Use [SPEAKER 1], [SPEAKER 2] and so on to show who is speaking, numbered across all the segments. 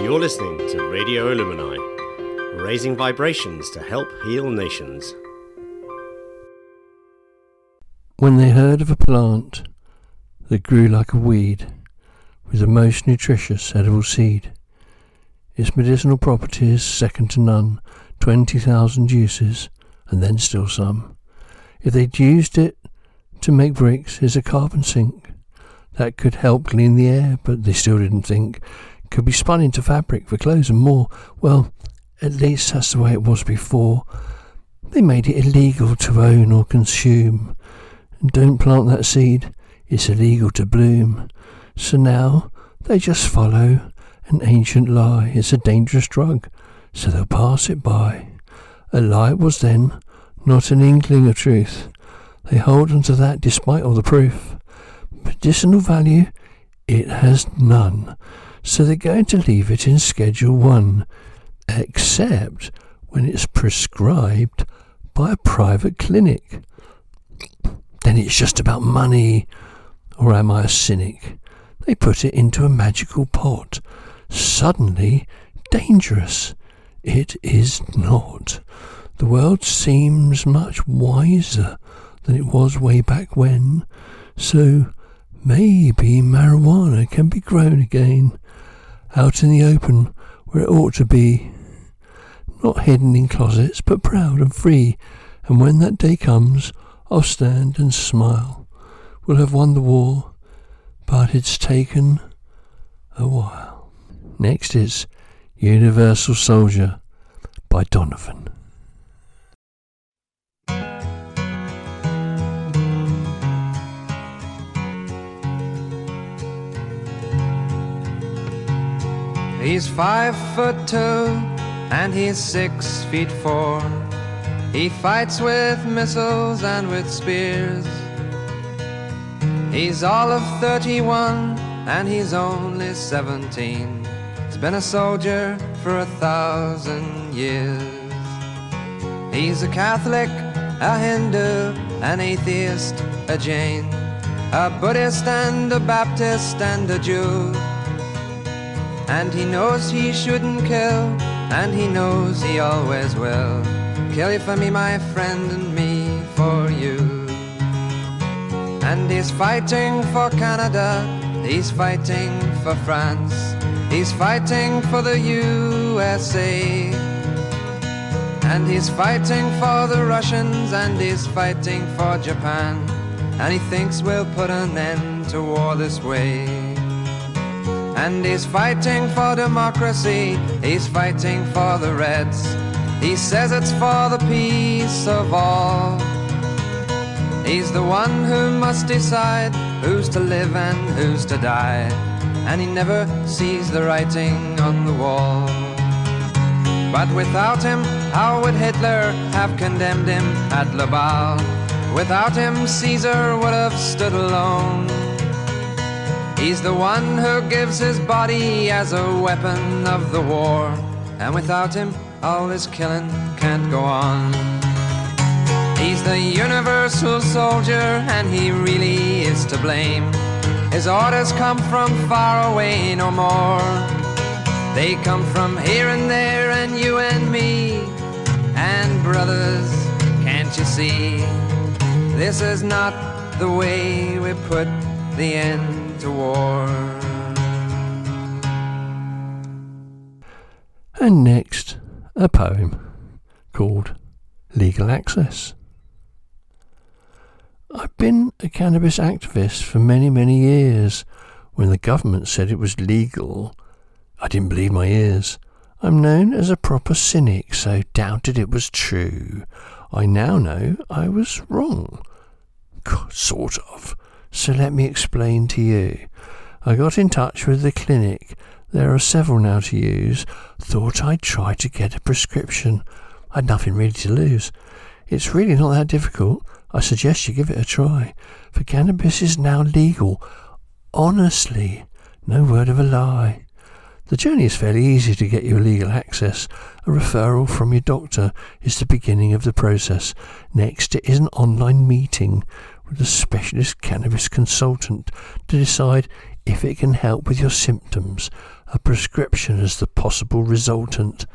[SPEAKER 1] You're listening to Radio Illumini, raising vibrations to help heal nations.
[SPEAKER 2] When they heard of a plant that grew like a weed with a most nutritious edible seed, its medicinal properties second to none, 20,000 uses, and then still some. If they'd used it to make bricks as a carbon sink, that could help clean the air, but they still didn't think could be spun into fabric for clothes and more. Well, at least that's the way it was before. They made it illegal to own or consume. And don't plant that seed, it's illegal to bloom. So now they just follow an ancient lie. It's a dangerous drug, so they'll pass it by. A lie was then not an inkling of truth. They hold on to that despite all the proof. Medicinal value, it has none so they're going to leave it in Schedule 1, except when it's prescribed by a private clinic. Then it's just about money, or am I a cynic? They put it into a magical pot. Suddenly, dangerous. It is not. The world seems much wiser than it was way back when, so maybe marijuana can be grown again out in the open where it ought to be, not hidden in closets, but proud and free. And when that day comes, I'll stand and smile. We'll have won the war, but it's taken a while. Next is Universal Soldier by Donovan.
[SPEAKER 3] He's five foot two and he's six feet four. He fights with missiles and with spears. He's all of 31 and he's only 17. He's been a soldier for a thousand years. He's a Catholic, a Hindu, an atheist, a Jain, a Buddhist and a Baptist and a Jew. And he knows he shouldn't kill, and he knows he always will. Kill you for me, my friend, and me for you. And he's fighting for Canada, he's fighting for France, he's fighting for the USA. And he's fighting for the Russians, and he's fighting for Japan. And he thinks we'll put an end to war this way. And he's fighting for democracy, he's fighting for the Reds. He says it's for the peace of all. He's the one who must decide who's to live and who's to die. And he never sees the writing on the wall. But without him, how would Hitler have condemned him at Laval? Without him, Caesar would have stood alone. He's the one who gives his body as a weapon of the war. And without him, all this killing can't go on. He's the universal soldier, and he really is to blame. His orders come from far away no more. They come from here and there, and you and me. And brothers, can't you see? This is not the way we put the end to war.
[SPEAKER 2] And next, a poem called Legal Access. I've been a cannabis activist for many, many years. When the government said it was legal, I didn't believe my ears. I'm known as a proper cynic, so doubted it was true. I now know I was wrong. Sort of. So let me explain to you. I got in touch with the clinic. There are several now to use. Thought I'd try to get a prescription. I'd nothing really to lose. It's really not that difficult. I suggest you give it a try. For cannabis is now legal. Honestly, no word of a lie. The journey is fairly easy to get you legal access. A referral from your doctor is the beginning of the process. Next, it is an online meeting with a specialist cannabis consultant to decide if it can help with your symptoms, a prescription as the possible resultant.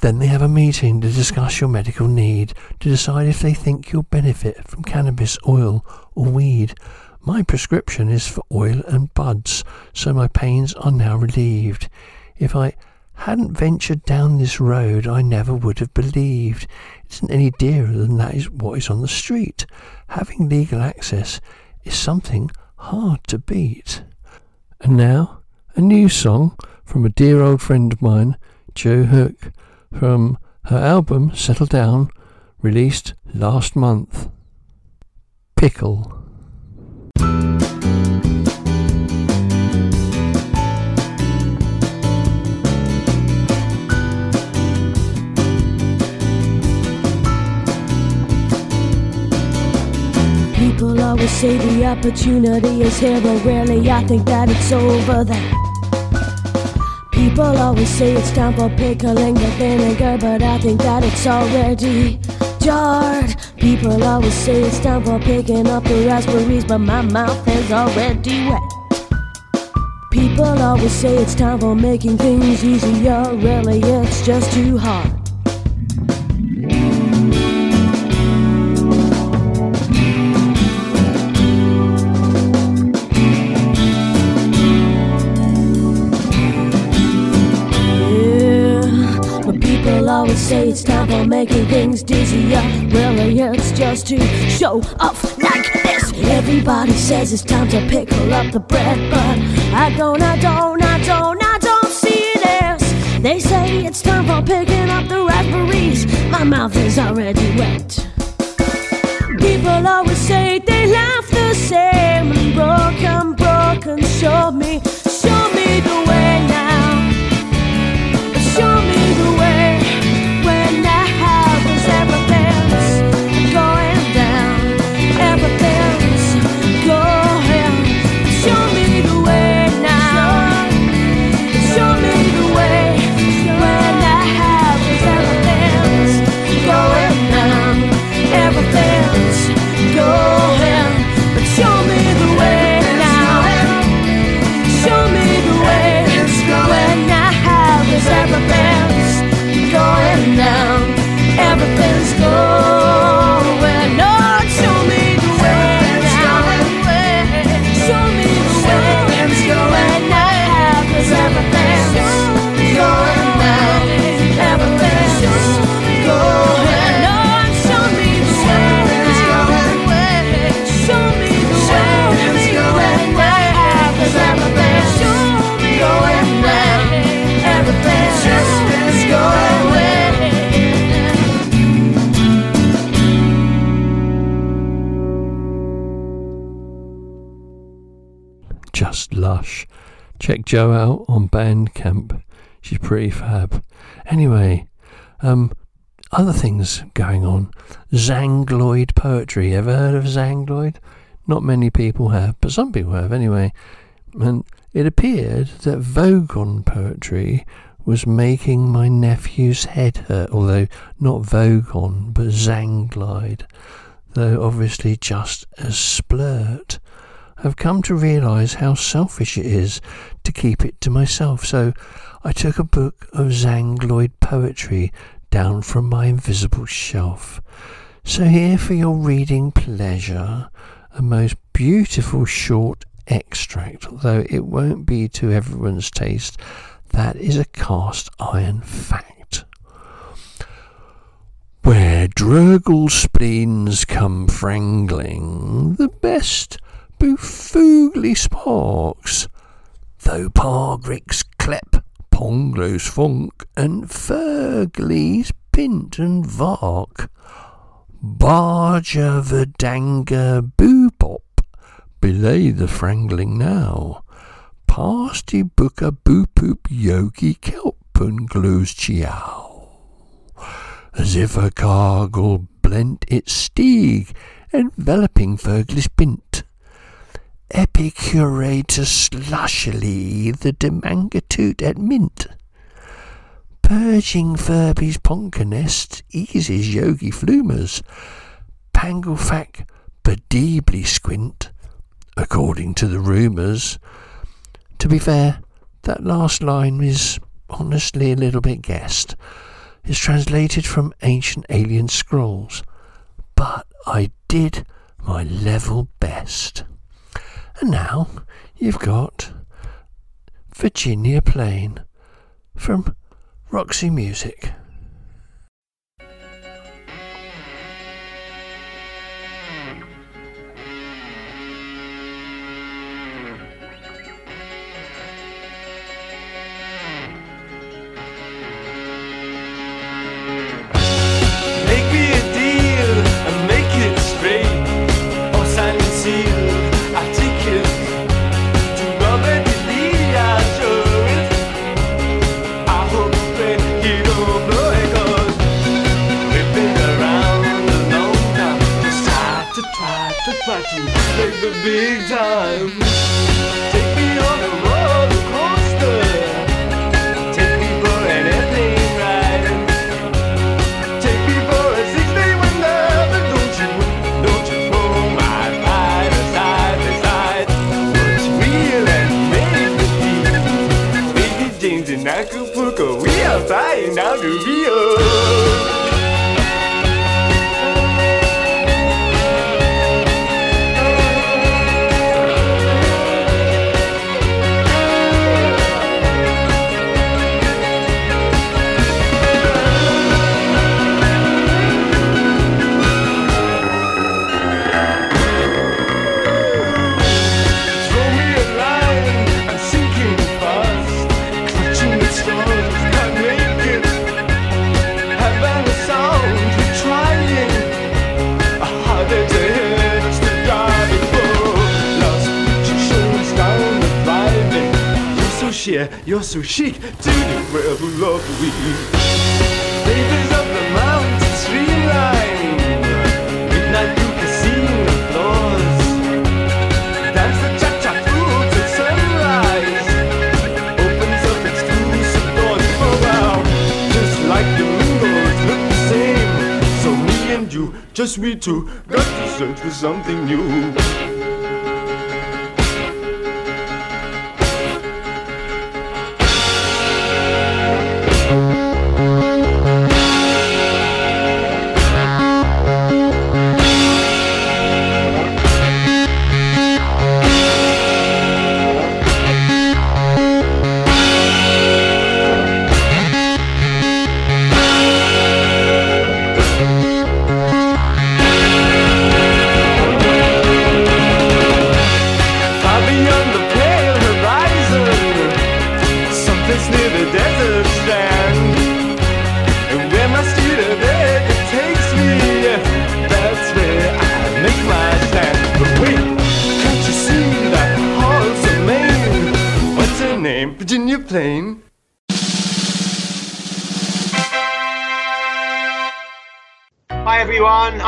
[SPEAKER 2] Then they have a meeting to discuss your medical need, to decide if they think you'll benefit from cannabis, oil, or weed. My prescription is for oil and buds, so my pains are now relieved. If I hadn't ventured down this road, I never would have believed. Isn't any dearer than that is what is on the street. Having legal access is something hard to beat. And now, a new song from a dear old friend of mine, Joe Hook from her album Settle Down, released last month. Pickle.
[SPEAKER 4] Say the opportunity is here, but rarely I think that it's over there. People always say it's time for pickling the vinegar, but I think that it's already jarred. People always say it's time for picking up the raspberries, but my mouth is already wet. People always say it's time for making things easier, really, it's just too hard. Say it's time for making things dizzier. Really, it's just to show off like this. Everybody says it's time to pickle up the bread, but I don't, I don't, I don't, I don't see this. They say it's time for picking up the raspberries. My mouth is already wet. People always say they laugh the same broken, broken. Show me
[SPEAKER 2] Joe out on Bandcamp. She's pretty fab. Anyway, um, other things going on. Zangloid poetry. Ever heard of Zangloid? Not many people have, but some people have anyway. And it appeared that Vogon poetry was making my nephew's head hurt, although not Vogon, but Zanglide, though obviously just as splurt. I've come to realise how selfish it is to keep it to myself, so I took a book of Zangloid poetry down from my invisible shelf. So here for your reading pleasure, a most beautiful short extract, though it won't be to everyone's taste. That is a cast iron fact. Where Drurgle spleens come frangling, the best boofoogly sparks, though Pargricks clep, Ponglo's funk, and Fergley's pint and vark. Barger Verdanga Boopop, belay the frangling now. Pasty Booker Boopoop Yogi Kelp and Glows Chiao. As if a cargle blent its steeg, enveloping Fergley's pint. Epicuratus slushily the demangatute at mint. Purging Furby's ponker nest eases Yogi Flumers. Panglefac bedebly squint, according to the rumours. To be fair, that last line is honestly a little bit guessed. It's translated from ancient alien scrolls, but I did my level best. And now you've got Virginia Plain from Roxy Music.
[SPEAKER 5] to make the big time. Take me on a roller coaster. Take me for an airplane ride. Take me for a six-day wonder. But don't you, don't you throw my pride aside, aside. What's real and make the deep. Baby Jane's in Acapulco, we are flying down to Rio. You're so chic, do you ever love we? Babies of the mountain streamline, midnight blue casino floors. Dance the cha-cha through till sunrise. Opens up exclusive doors for wow. Just like the windows look the same. So me and you, just we two, got to search for something new.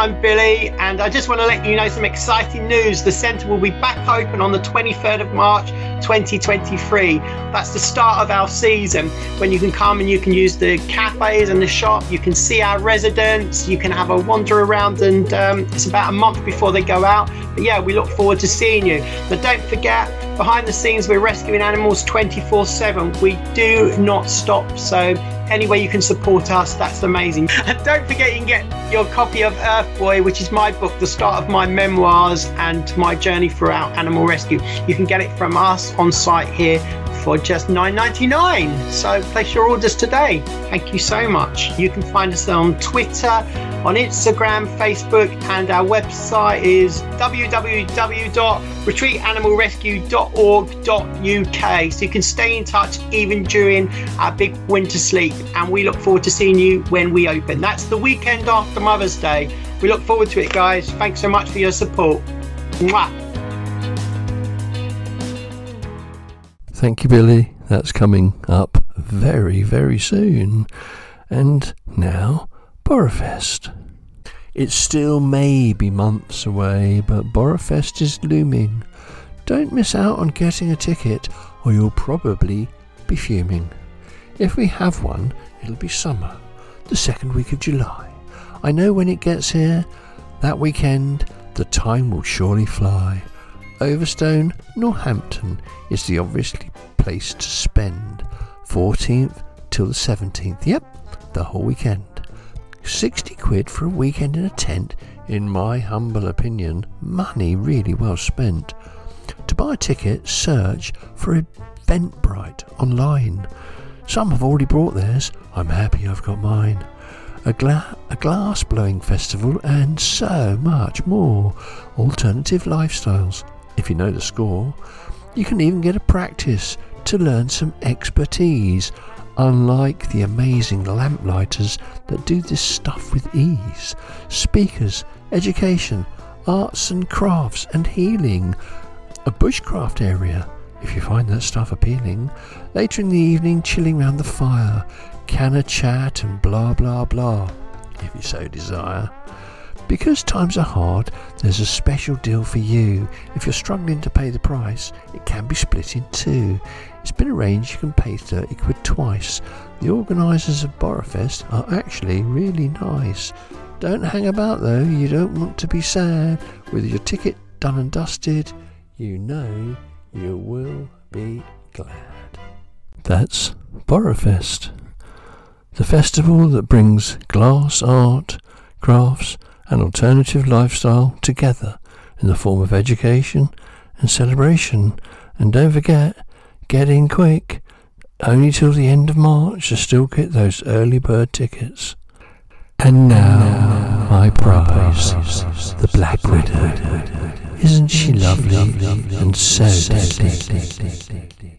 [SPEAKER 6] I'm Billy, and I just want to let you know some exciting news. The centre will be back open on the 23rd of March 2023. That's the start of our season when you can come and you can use the cafes and the shop. You can see our residents. You can have a wander around, and um, it's about a month before they go out. But yeah, we look forward to seeing you. But don't forget, behind the scenes, we're rescuing animals 24 7. We do not stop. So any way you can support us, that's amazing. And don't forget, you can get your copy of Earth Boy, which is my book, the start of my memoirs and my journey throughout animal rescue. You can get it from us on site here for just $9.99. So place your orders today. Thank you so much. You can find us on Twitter, on Instagram, Facebook, and our website is www.retreatanimalrescue.org.uk. So you can stay in touch even during our big winter sleep. And we look forward to seeing you when we open. That's the weekend after Mother's Day. We look forward to it, guys. Thanks so much for your support. Mwah.
[SPEAKER 2] Thank you, Billy. That's coming up very, very soon. And now, Borafest. It still may be months away, but Borafest is looming. Don't miss out on getting a ticket, or you'll probably be fuming. If we have one, it'll be summer, the second week of July. I know when it gets here, that weekend, the time will surely fly. Overstone, Northampton is the obviously place to spend. 14th till the 17th. Yep, the whole weekend. 60 quid for a weekend in a tent, in my humble opinion, money really well spent. To buy a ticket, search for Eventbrite online. Some have already brought theirs. I'm happy I've got mine. A, gla- a glass blowing festival, and so much more. Alternative lifestyles. If you know the score, you can even get a practice to learn some expertise, unlike the amazing lamplighters that do this stuff with ease. Speakers, education, arts and crafts, and healing. A bushcraft area, if you find that stuff appealing. Later in the evening, chilling round the fire, can a chat and blah blah blah, if you so desire. Because times are hard, there's a special deal for you. If you're struggling to pay the price, it can be split in two. It's been arranged you can pay 30 quid twice. The organisers of Borrowfest are actually really nice. Don't hang about though, you don't want to be sad. With your ticket done and dusted, you know you will be glad. That's Borrowfest, the festival that brings glass art, crafts, and alternative lifestyle together in the form of education and celebration. And don't forget, get in quick. Only till the end of March to still get those early bird tickets. And now, my prize, the Black Widow. Isn't she lovely and so deadly?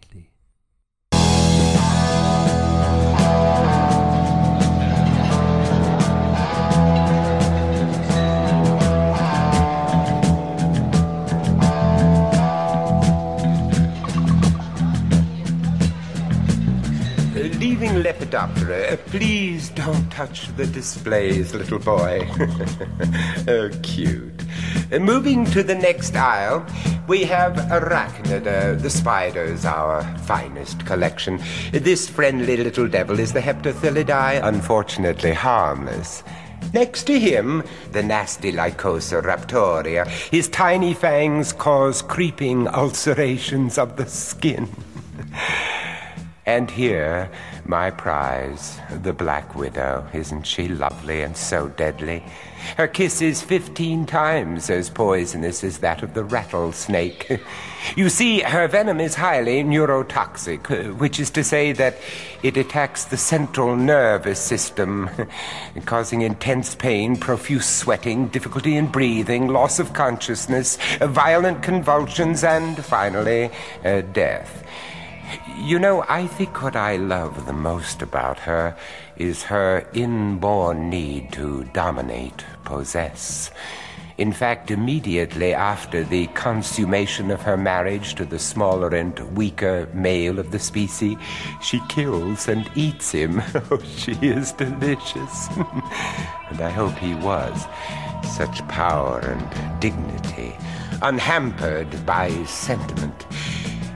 [SPEAKER 7] Lepidoptera, uh, please don't touch the displays, little boy. oh, cute. Uh, moving to the next aisle, we have Arachnida, the spiders, our finest collection. This friendly little devil is the Heptathelidae, unfortunately harmless. Next to him, the nasty Lycosa raptoria. His tiny fangs cause creeping ulcerations of the skin. And here, my prize, the Black Widow. Isn't she lovely and so deadly? Her kiss is fifteen times as poisonous as that of the rattlesnake. you see, her venom is highly neurotoxic, which is to say that it attacks the central nervous system, causing intense pain, profuse sweating, difficulty in breathing, loss of consciousness, violent convulsions, and finally, uh, death. You know, I think what I love the most about her is her inborn need to dominate, possess. In fact, immediately after the consummation of her marriage to the smaller and weaker male of the species, she kills and eats him. Oh, she is delicious. and I hope he was. Such power and dignity, unhampered by sentiment.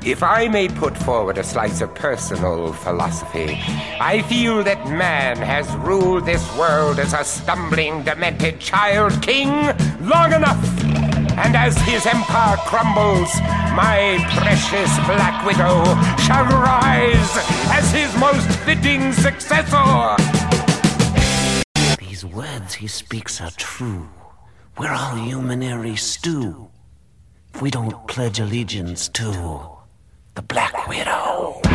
[SPEAKER 7] If I may put forward a slice of personal philosophy, I feel that man has ruled this world as a stumbling, demented child king long enough. And as his empire crumbles, my precious Black Widow shall rise as his most fitting successor.
[SPEAKER 8] These words he speaks are true. We're all humanary stew. If we don't pledge allegiance to the Black Widow. The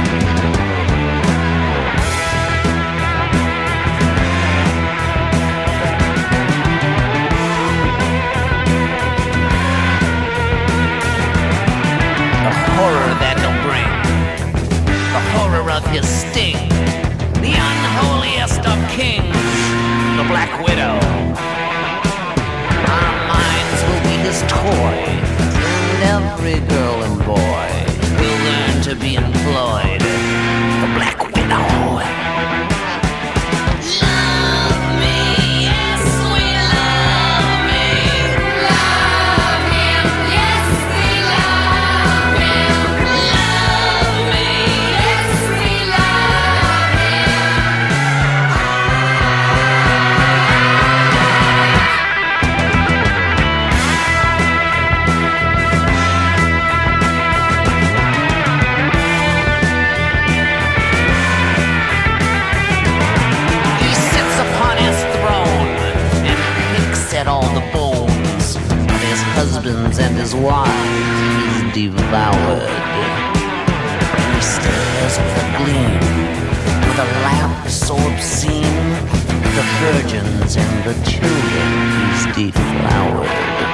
[SPEAKER 8] horror that he'll bring, the horror of his sting, the unholiest of kings, the Black Widow. Our minds will be his toys, and every girl and boy to be employed. Black he's devoured. He stares with a gleam, with a lamp so obscene, the virgins and the children he's deflowered.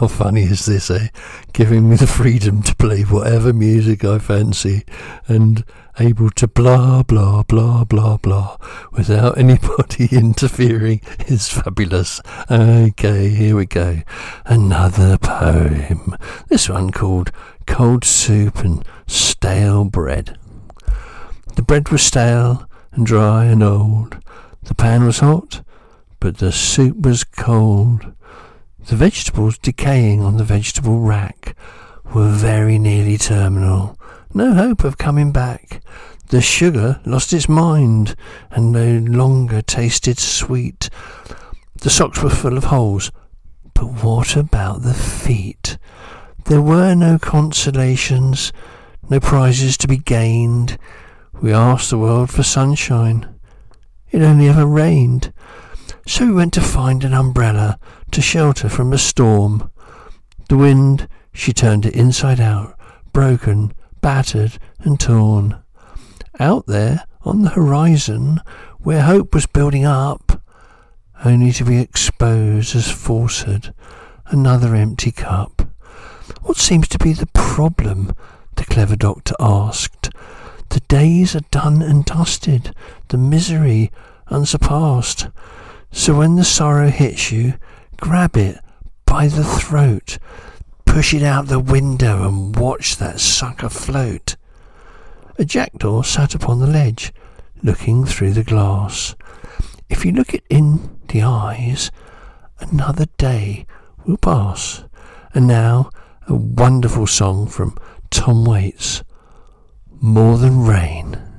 [SPEAKER 2] How funny is this, eh? Giving me the freedom to play whatever music I fancy and able to blah, blah, blah, blah, blah without anybody interfering is fabulous. Okay, here we go. Another poem. This one called Cold Soup and Stale Bread. The bread was stale and dry and old. The pan was hot, but the soup was cold. The vegetables decaying on the vegetable rack were very nearly terminal. No hope of coming back. The sugar lost its mind and no longer tasted sweet. The socks were full of holes. But what about the feet? There were no consolations, no prizes to be gained. We asked the world for sunshine. It only ever rained. So we went to find an umbrella to shelter from a storm. The wind, she turned it inside out, broken, battered, and torn. Out there, on the horizon, where hope was building up, only to be exposed as falsehood, another empty cup. What seems to be the problem? the clever doctor asked. The days are done and dusted, the misery unsurpassed. So when the sorrow hits you, grab it by the throat, push it out the window and watch that sucker float. A jackdaw sat upon the ledge, looking through the glass. If you look it in the eyes, another day will pass. And now, a wonderful song from Tom Waits, More Than Rain.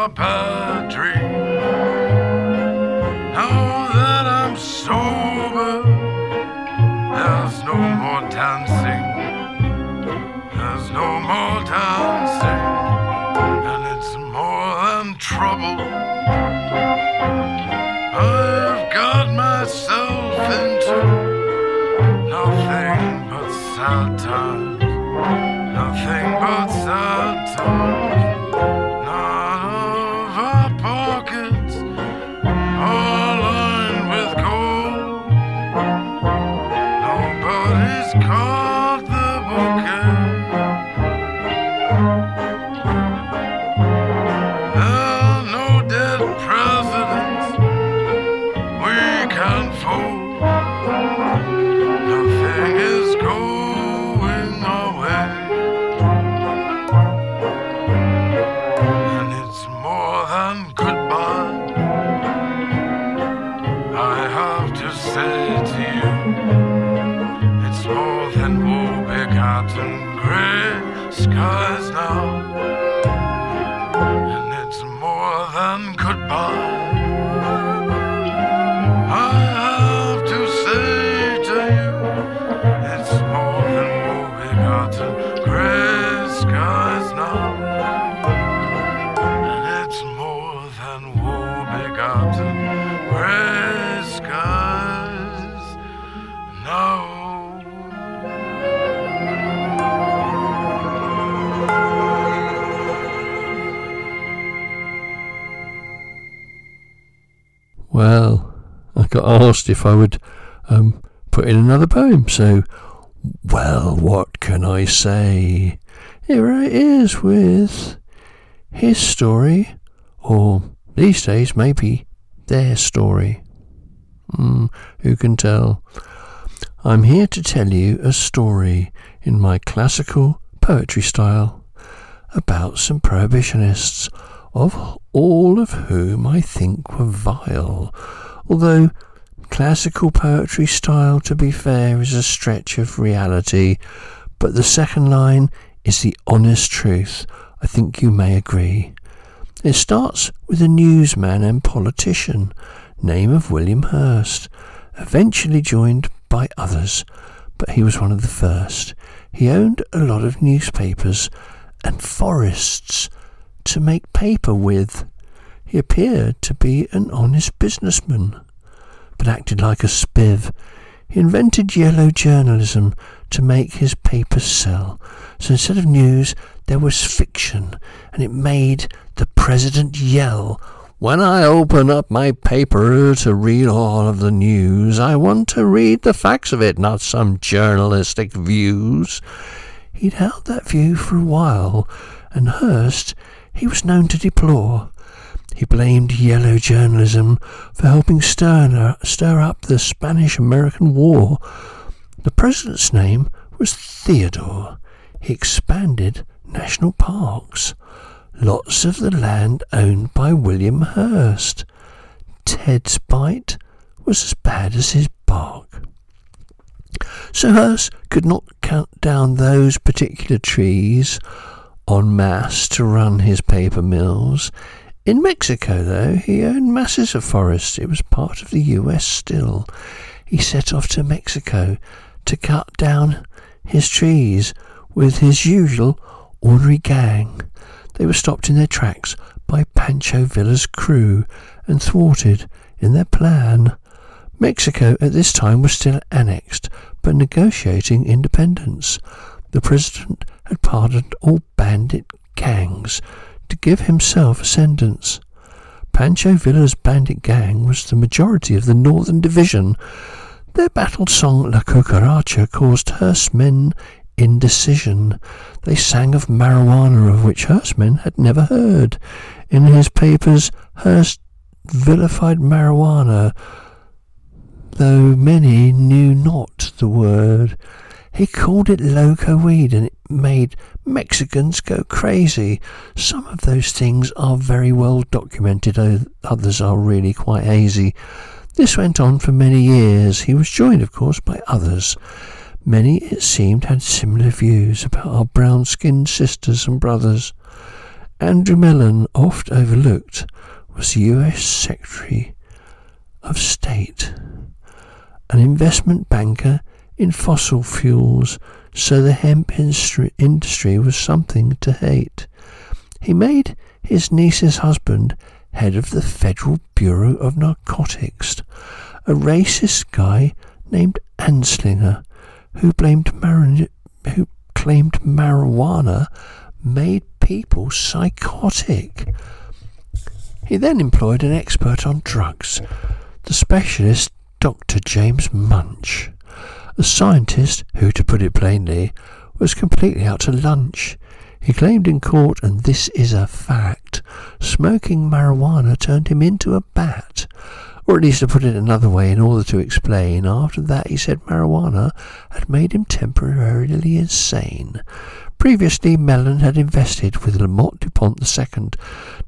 [SPEAKER 9] More
[SPEAKER 2] asked if I would um, put in another poem, so, well, what can I say? Here it is with his story, or these days, maybe their story. Hmm, who can tell? I'm here to tell you a story in my classical poetry style about some prohibitionists, of all of whom I think were vile, although classical poetry style, to be fair, is a stretch of reality, but the second line is the honest truth. I think you may agree. It starts with a newsman and politician, name of William Hearst, eventually joined by others, but he was one of the first. He owned a lot of newspapers and forests to make paper with. He appeared to be an honest businessman, but acted like a spiv. He invented yellow journalism to make his papers sell. So instead of news, there was fiction, and it made the president yell. When I open up my paper to read all of the news, I want to read the facts of it, not some journalistic views. He'd held that view for a while, and Hearst he was known to deplore. He blamed yellow journalism for helping stir, stir up the Spanish American War. The president's name was Theodore. He expanded national parks, lots of the land owned by William Hearst. Ted's bite was as bad as his bark. So Hearst could not count down those particular trees en masse to run his paper mills. In Mexico, though, he owned masses of forest. It was part of the US still. He set off to Mexico to cut down his trees with his usual ordinary gang. They were stopped in their tracks by Pancho Villa's crew and thwarted in their plan. Mexico at this time was still annexed, but negotiating independence. The president had pardoned all bandit gangs to give himself a ascendance. Pancho Villa's bandit gang was the majority of the Northern Division. Their battle song La Cucaracha caused Hearstmen indecision. They sang of marijuana of which Hearstmen had never heard. In his papers, Hearst vilified marijuana, though many knew not the word. He called it loco weed and it made Mexicans go crazy. Some of those things are very well documented, others are really quite hazy. This went on for many years. He was joined, of course, by others. Many, it seemed, had similar views about our brown skinned sisters and brothers. Andrew Mellon, oft overlooked, was U.S. Secretary of State, an investment banker in fossil fuels, so the hemp industry was something to hate. He made his niece's husband head of the Federal Bureau of Narcotics, a racist guy named Anslinger, who blamed mar- who claimed marijuana made people psychotic. He then employed an expert on drugs, the specialist Dr. James Munch, a scientist who, to put it plainly, was completely out to lunch. He claimed in court, and this is a fact, smoking marijuana turned him into a bat. Or at least to put it another way, in order to explain, after that he said marijuana had made him temporarily insane. Previously, Mellon had invested with Lamont DuPont II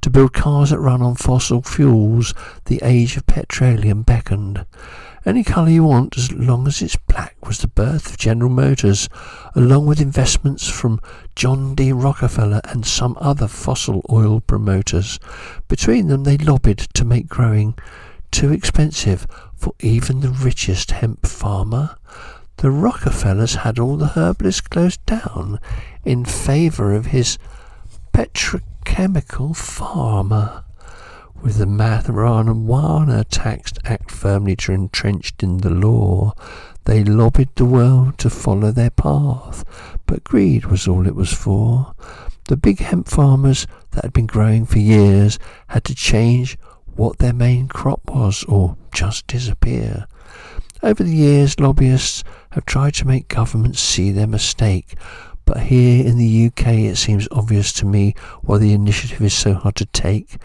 [SPEAKER 2] to build cars that run on fossil fuels. The age of petroleum beckoned. Any colour you want, as long as it's black, was the birth of General Motors, along with investments from John D. Rockefeller and some other fossil oil promoters. Between them, they lobbied to make growing too expensive for even the richest hemp farmer. The Rockefellers had all the herbalists closed down in favour of his petrochemical farmer. With the Marijuana Tax Act firmly entrenched in the law, they lobbied the world to follow their path, but greed was all it was for. The big hemp farmers that had been growing for years had to change what their main crop was or just disappear. Over the years, lobbyists have tried to make governments see their mistake, but here in the UK it seems obvious to me why the initiative is so hard to take.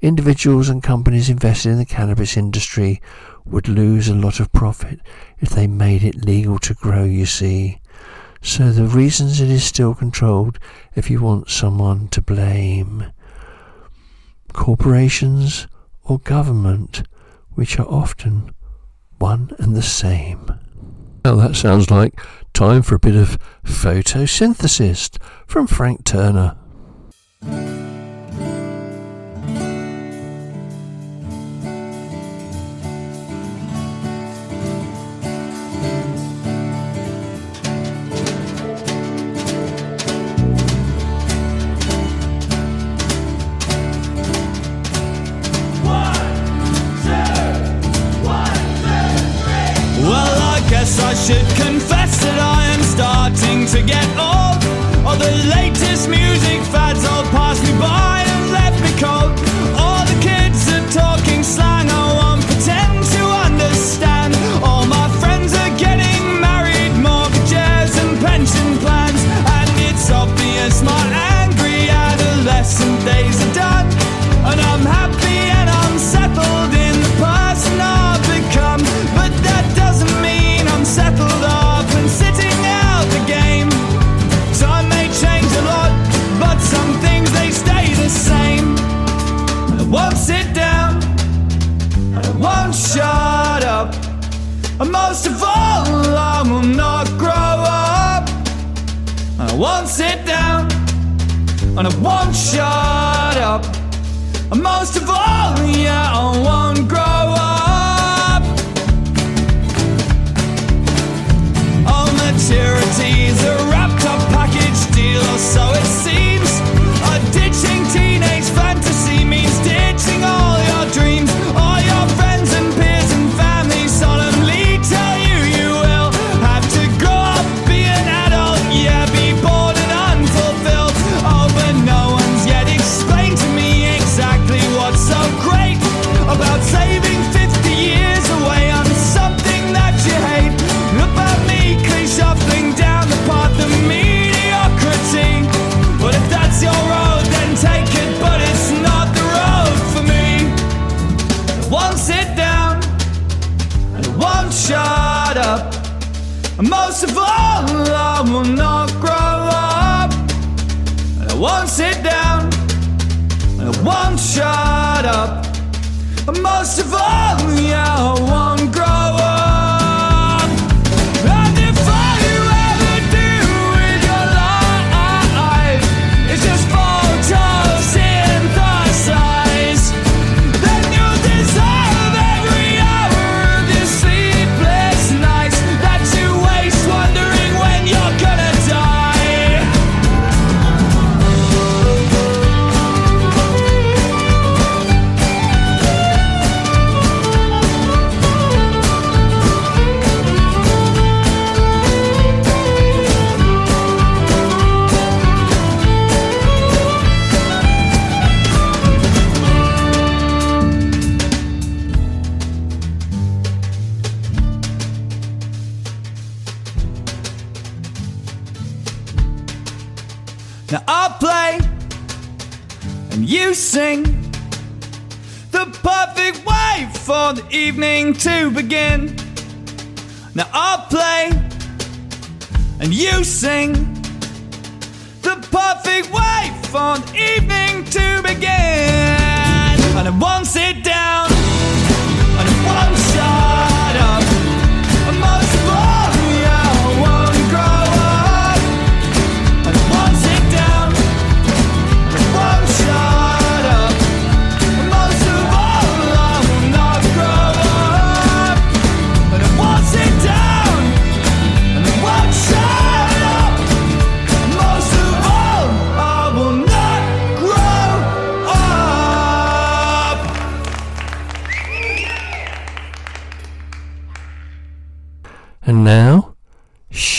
[SPEAKER 2] Individuals and companies invested in the cannabis industry would lose a lot of profit if they made it legal to grow, you see. So the reasons it is still controlled if you want someone to blame. Corporations or government, which are often one and the same. Well, that sounds like time for a bit of photosynthesis from Frank Turner.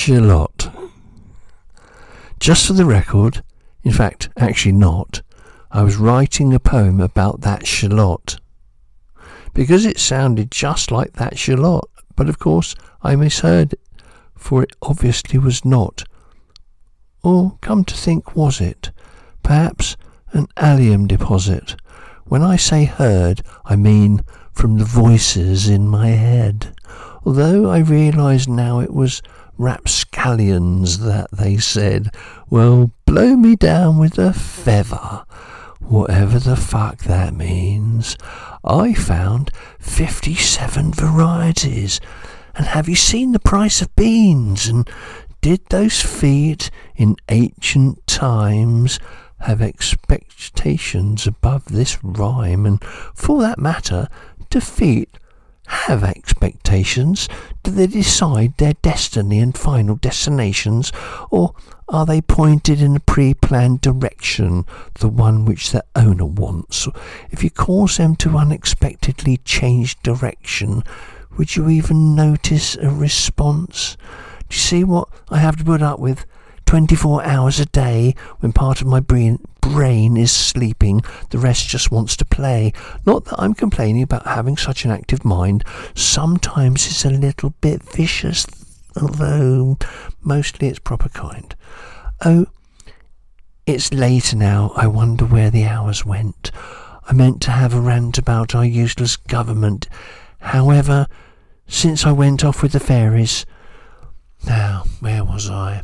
[SPEAKER 2] Shalott. Just for the record, in fact, actually not, I was writing a poem about that shallot. Because it sounded just like that shallot, but of course I misheard it, for it obviously was not. Or, come to think, was it? Perhaps an allium deposit. When I say heard, I mean from the voices in my head. Although I realise now it was rapscallions that they said, well, blow me down with a feather. Whatever the fuck that means. I found 57 varieties. And have you seen the price of beans? And did those feet in ancient times have expectations above this rhyme? And for that matter, do feet have expectations? Do they decide their destiny and final destinations? Or are they pointed in a pre planned direction, the one which their owner wants? If you cause them to unexpectedly change direction, would you even notice a response? Do you see what I have to put up with? 24 hours a day when part of my brain, brain is sleeping, the rest just wants to play. Not that I'm complaining about having such an active mind. Sometimes it's a little bit vicious, although mostly it's proper kind. Oh, it's later now. I wonder where the hours went. I meant to have a rant about our useless government. However, since I went off with the fairies. Now, where was I?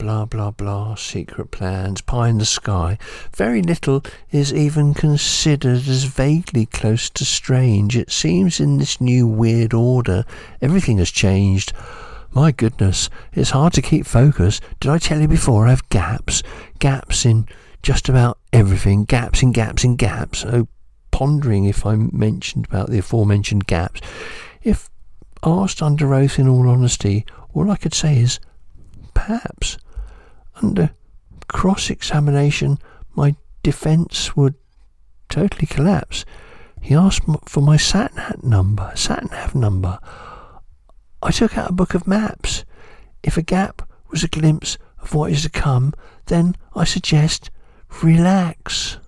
[SPEAKER 2] Blah, blah, blah, secret plans, pie in the sky. Very little is even considered as vaguely close to strange. It seems in this new weird order, everything has changed. My goodness, it's hard to keep focus. Did I tell you before I have gaps? Gaps in just about everything. Gaps in gaps in gaps. Oh, pondering if I mentioned about the aforementioned gaps. If asked under oath in all honesty, all I could say is perhaps. Under cross examination, my defence would totally collapse. He asked for my sat nav number. Sat nav number. I took out a book of maps. If a gap was a glimpse of what is to come, then I suggest relax.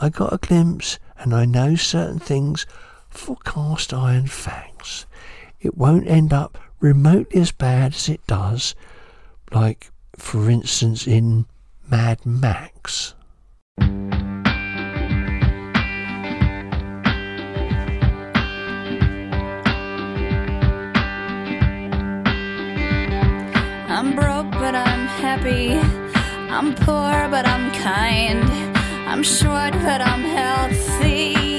[SPEAKER 2] I got a glimpse, and I know certain things for cast iron facts. It won't end up remotely as bad as it does, like, for instance, in Mad Max.
[SPEAKER 10] I'm broke, but I'm happy. I'm poor, but I'm kind. I'm short, but I'm healthy.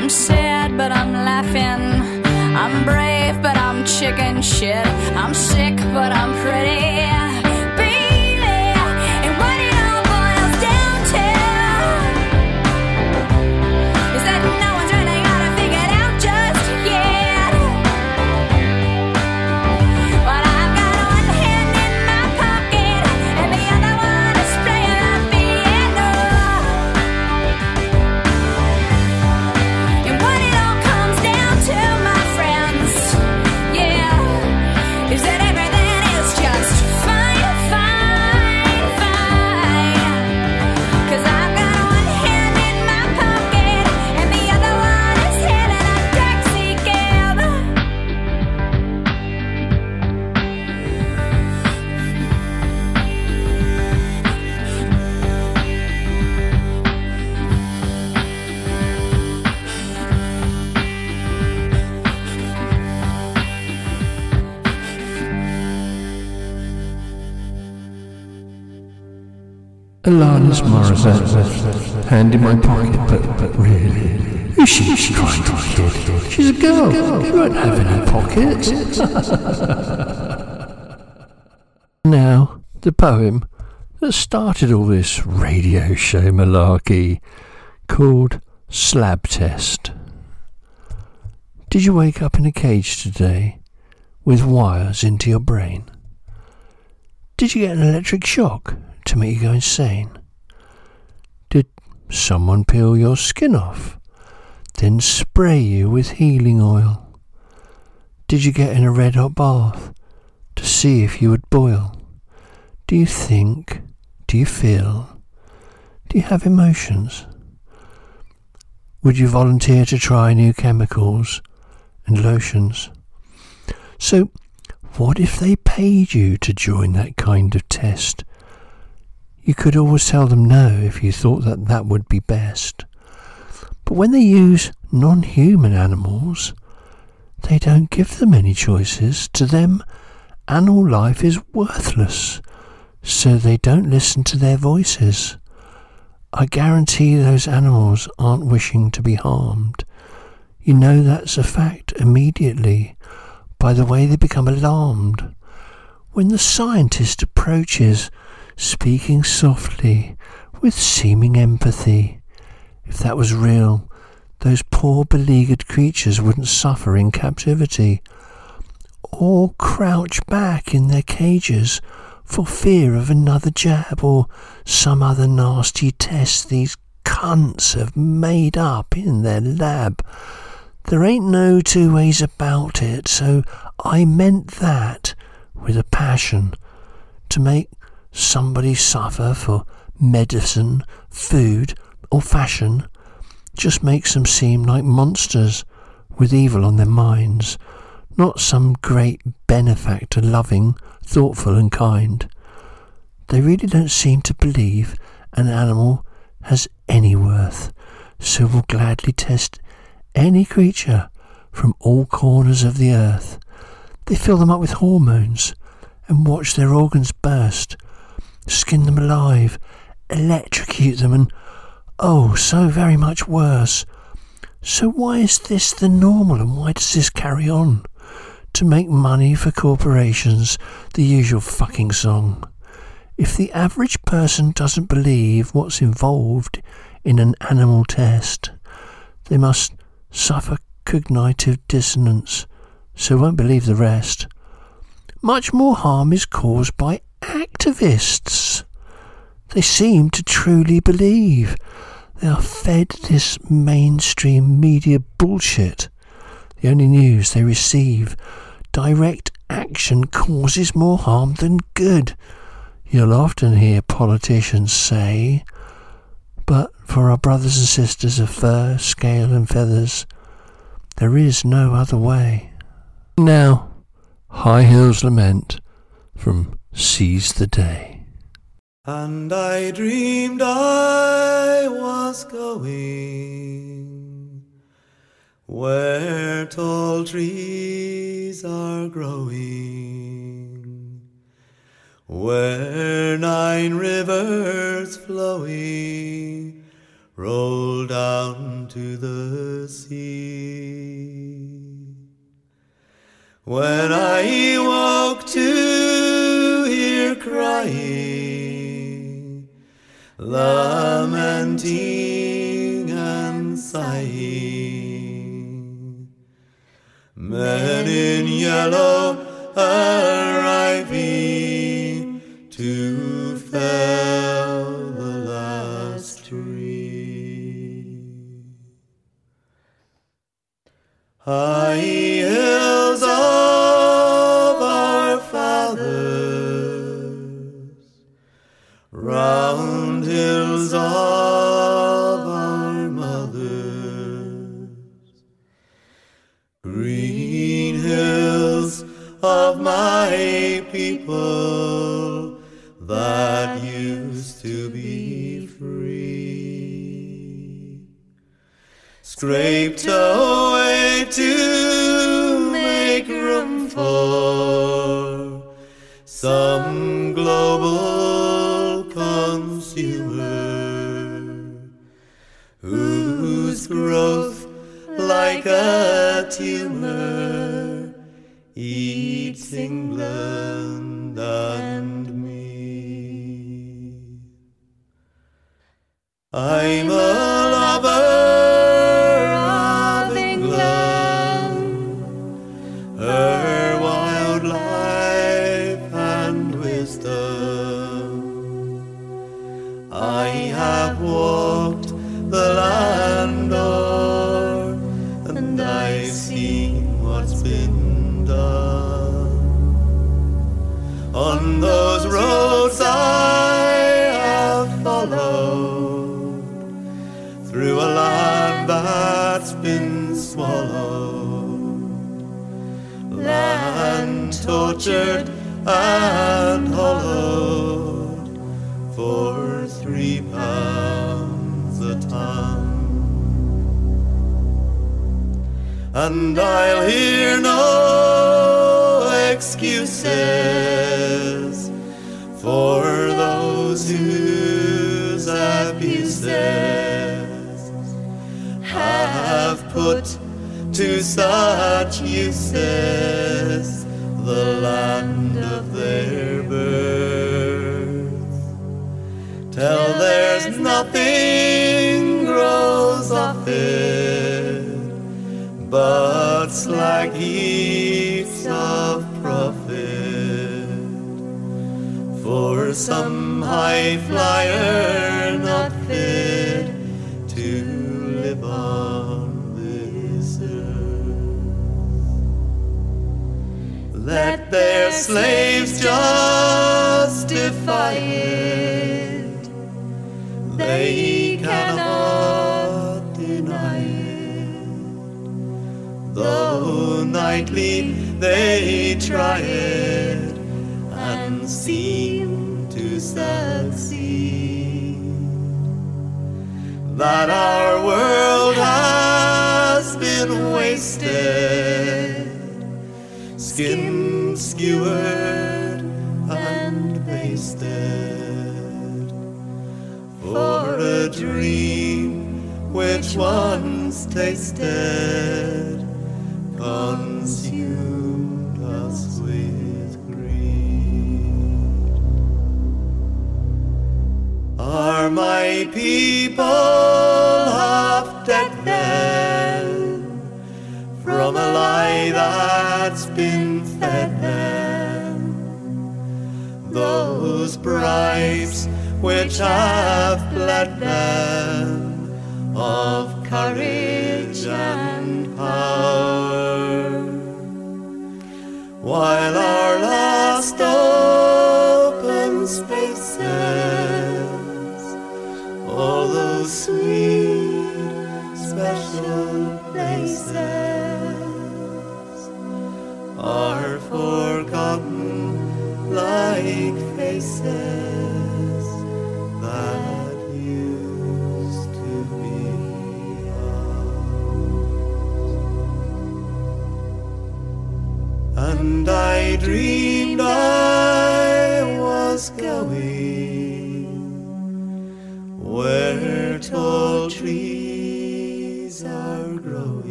[SPEAKER 10] I'm sad, but I'm laughing. I'm brave, but I'm chicken shit. I'm sick, but I'm pretty.
[SPEAKER 2] Alanis Morissette, hand in my pocket, but, but really, who's she? Trying to kid. She's a girl. She won't have any pockets. now, the poem that started all this radio show malarkey, called Slab Test. Did you wake up in a cage today with wires into your brain? Did you get an electric shock to make you go insane? Did someone peel your skin off, then spray you with healing oil? Did you get in a red hot bath to see if you would boil? Do you think? Do you feel? Do you have emotions? Would you volunteer to try new chemicals and lotions. So, what if they paid you to join that kind of test? You could always tell them no if you thought that that would be best. But when they use non human animals, they don't give them any choices. To them, animal life is worthless, so they don't listen to their voices. I guarantee those animals aren't wishing to be harmed. You know that's a fact immediately by the way they become alarmed. When the scientist approaches, speaking softly, with seeming empathy, if that was real, those poor beleaguered creatures wouldn't suffer in captivity, or crouch back in their cages for fear of another jab or some other nasty test these cunts have made up in their lab. There ain't no two ways about it, so I meant that with a passion to make somebody suffer for medicine, food, or fashion just makes them seem like monsters with evil on their minds, not some great benefactor, loving, thoughtful, and kind. They really don't seem to believe an animal has any worth, so will gladly test any creature from all corners of the earth. They fill them up with hormones and watch their organs burst, skin them alive, electrocute them, and oh, so very much worse. So, why is this the normal and why does this carry on? To make money for corporations, the usual fucking song. If the average person doesn't believe what's involved in an animal test, they must suffer cognitive dissonance, so won't believe the rest. Much more harm is caused by activists. They seem to truly believe. They are fed this mainstream media bullshit. The only news they receive, direct action causes more harm than good. You'll often hear politicians say, but for our brothers and sisters of fur, scale, and feathers, there is no other way. Now, High Hills Lament from Seize the Day.
[SPEAKER 11] And I dreamed I was going where tall trees are growing, where nine rivers flowing roll down to the sea. When I woke to hear crying, lamenting and sighing, men in yellow arriving to fell the last tree. High hills round hills of our mothers, green hills of my people that used to be free. Scraped away And I'll hear no excuses for those whose abuses have put to such uses the land of their birth. Till there's nothing grows off it but slag heaps of profit for some high flyer not fit to live on this earth. Let their slaves justify it. They Though nightly they try it and seem to succeed. That our world has been wasted, skin skewered and pasted for a dream which once tasted consumed us with greed. Are my people half dead then from a lie that's been fed them? Those bribes which have bled them of courage and power. While our last open spaces, all those sweet special places are forgotten like faces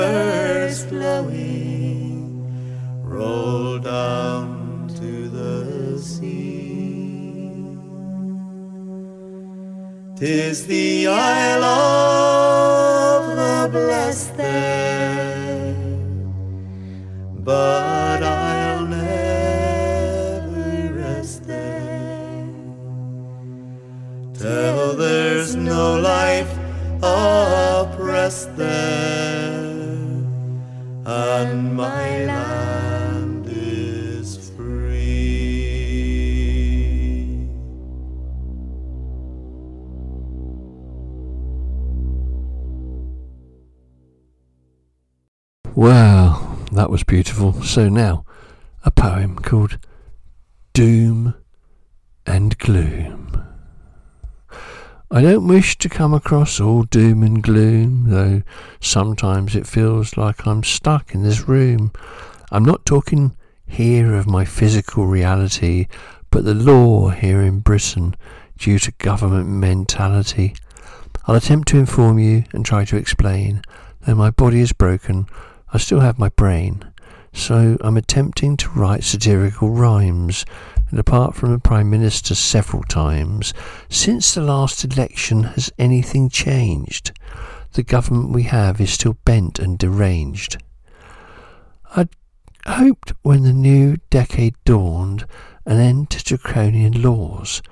[SPEAKER 11] rivers flowing roll down to the sea. Tis the Isle of the Blessed but I'll never rest there till there's no life oppressed there,
[SPEAKER 2] Wow, that was beautiful. So now, a poem called Doom and Gloom. I don't wish to come across all doom and gloom, though sometimes it feels like I'm stuck in this room. I'm not talking here of my physical reality, but the law here in Britain due to government mentality. I'll attempt to inform you and try to explain. Though my body is broken, I still have my brain. So I'm attempting to write satirical rhymes. And apart from the Prime Minister several times, since the last election, has anything changed? The government we have is still bent and deranged. I'd hoped when the new decade dawned an end to draconian laws,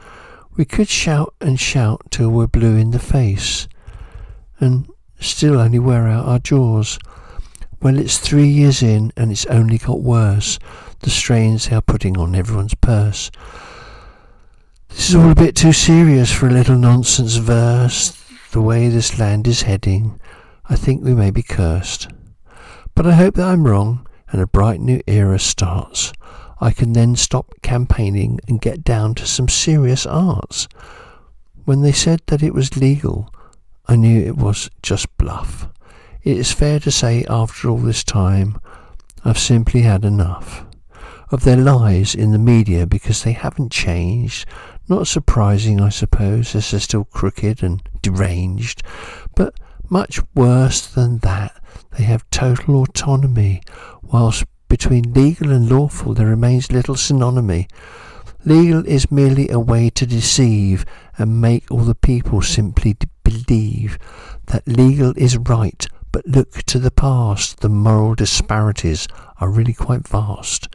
[SPEAKER 2] we could shout and shout till we're blue in the face, and still only wear out our jaws. Well, it's three years in and it's only got worse. The strains they are putting on everyone's purse. This is all a bit too serious for a little nonsense verse. The way this land is heading, I think we may be cursed. But I hope that I'm wrong and a bright new era starts. I can then stop campaigning and get down to some serious arts. When they said that it was legal, I knew it was just bluff. It is fair to say, after all this time, I've simply had enough of their lies in the media because they haven't changed. Not surprising, I suppose, as they're still crooked and deranged, but much worse than that, they have total autonomy, whilst between legal and lawful there remains little synonymy. Legal is merely a way to deceive and make all the people simply believe that legal is right, but look to the past, the moral disparities are really quite vast.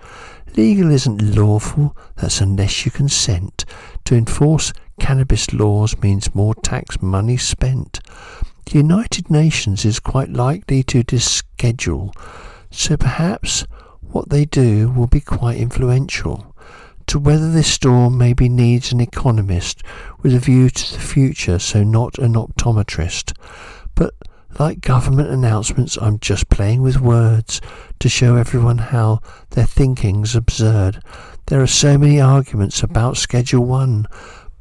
[SPEAKER 2] Legal isn't lawful, that's unless you consent. To enforce cannabis laws means more tax money spent. The United Nations is quite likely to deschedule, so perhaps what they do will be quite influential. To weather this storm maybe needs an economist with a view to the future, so not an optometrist. But like government announcements, I'm just playing with words to show everyone how their thinking's absurd. There are so many arguments about Schedule 1.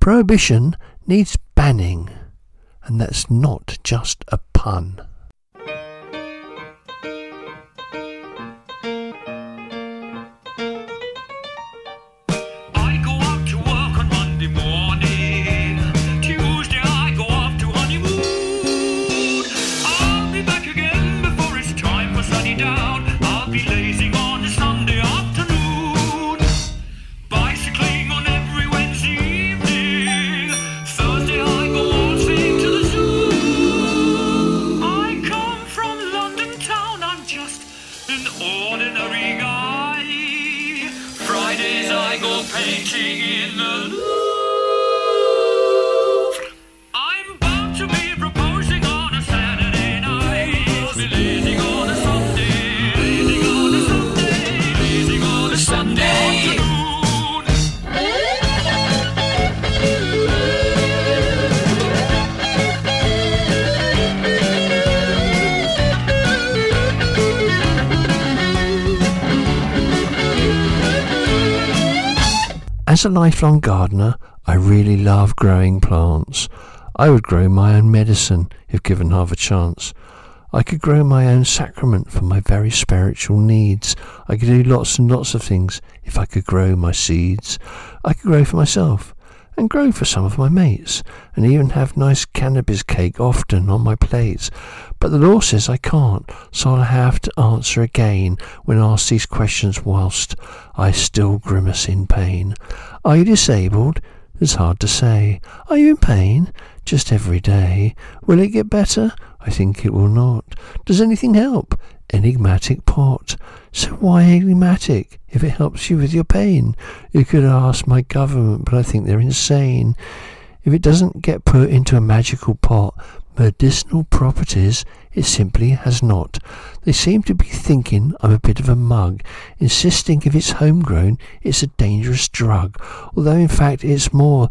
[SPEAKER 2] Prohibition needs banning, and that's not just a pun. As a lifelong gardener, I really love growing plants. I would grow my own medicine if given half a chance. I could grow my own sacrament for my very spiritual needs. I could do lots and lots of things if I could grow my seeds. I could grow for myself and grow for some of my mates and even have nice cannabis cake often on my plates. But the law says I can't, so I'll have to answer again when asked these questions whilst I still grimace in pain. Are you disabled? It's hard to say. Are you in pain? Just every day. Will it get better? I think it will not. Does anything help? Enigmatic pot. So why enigmatic? If it helps you with your pain, you could ask my government, but I think they're insane. If it doesn't get put into a magical pot, medicinal properties it simply has not. They seem to be thinking I'm a bit of a mug, insisting if it's homegrown, it's a dangerous drug, although in fact it's more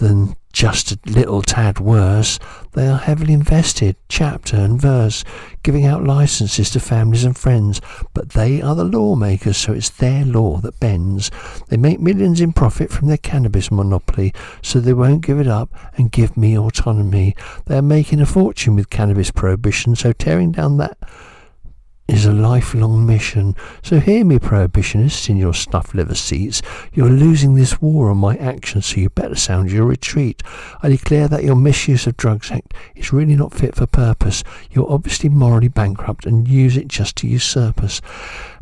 [SPEAKER 2] than just a little tad worse. They are heavily invested, chapter and verse, giving out licenses to families and friends, but they are the lawmakers, so it's their law that bends. They make millions in profit from their cannabis monopoly, so they won't give it up and give me autonomy. They are making a fortune with cannabis prohibition, so tearing down that is a lifelong mission. So hear me, prohibitionists, in your stuffed leather seats. You're losing this war on my actions, so you better sound your retreat. I declare that your misuse of Drugs Act is really not fit for purpose. You're obviously morally bankrupt and use it just to usurp us.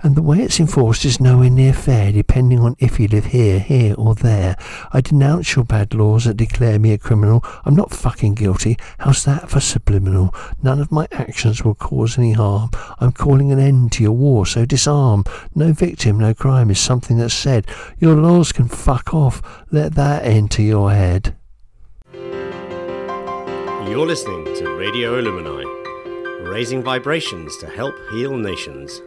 [SPEAKER 2] And the way it's enforced is nowhere near fair, depending on if you live here, here, or there. I denounce your bad laws that declare me a criminal. I'm not fucking guilty. How's that for subliminal? None of my actions will cause any harm. I'm calling an end to your war, so disarm. No victim, no crime is something that's said. Your laws can fuck off. Let that enter your head.
[SPEAKER 1] You're listening to Radio Illumini, raising vibrations to help heal nations.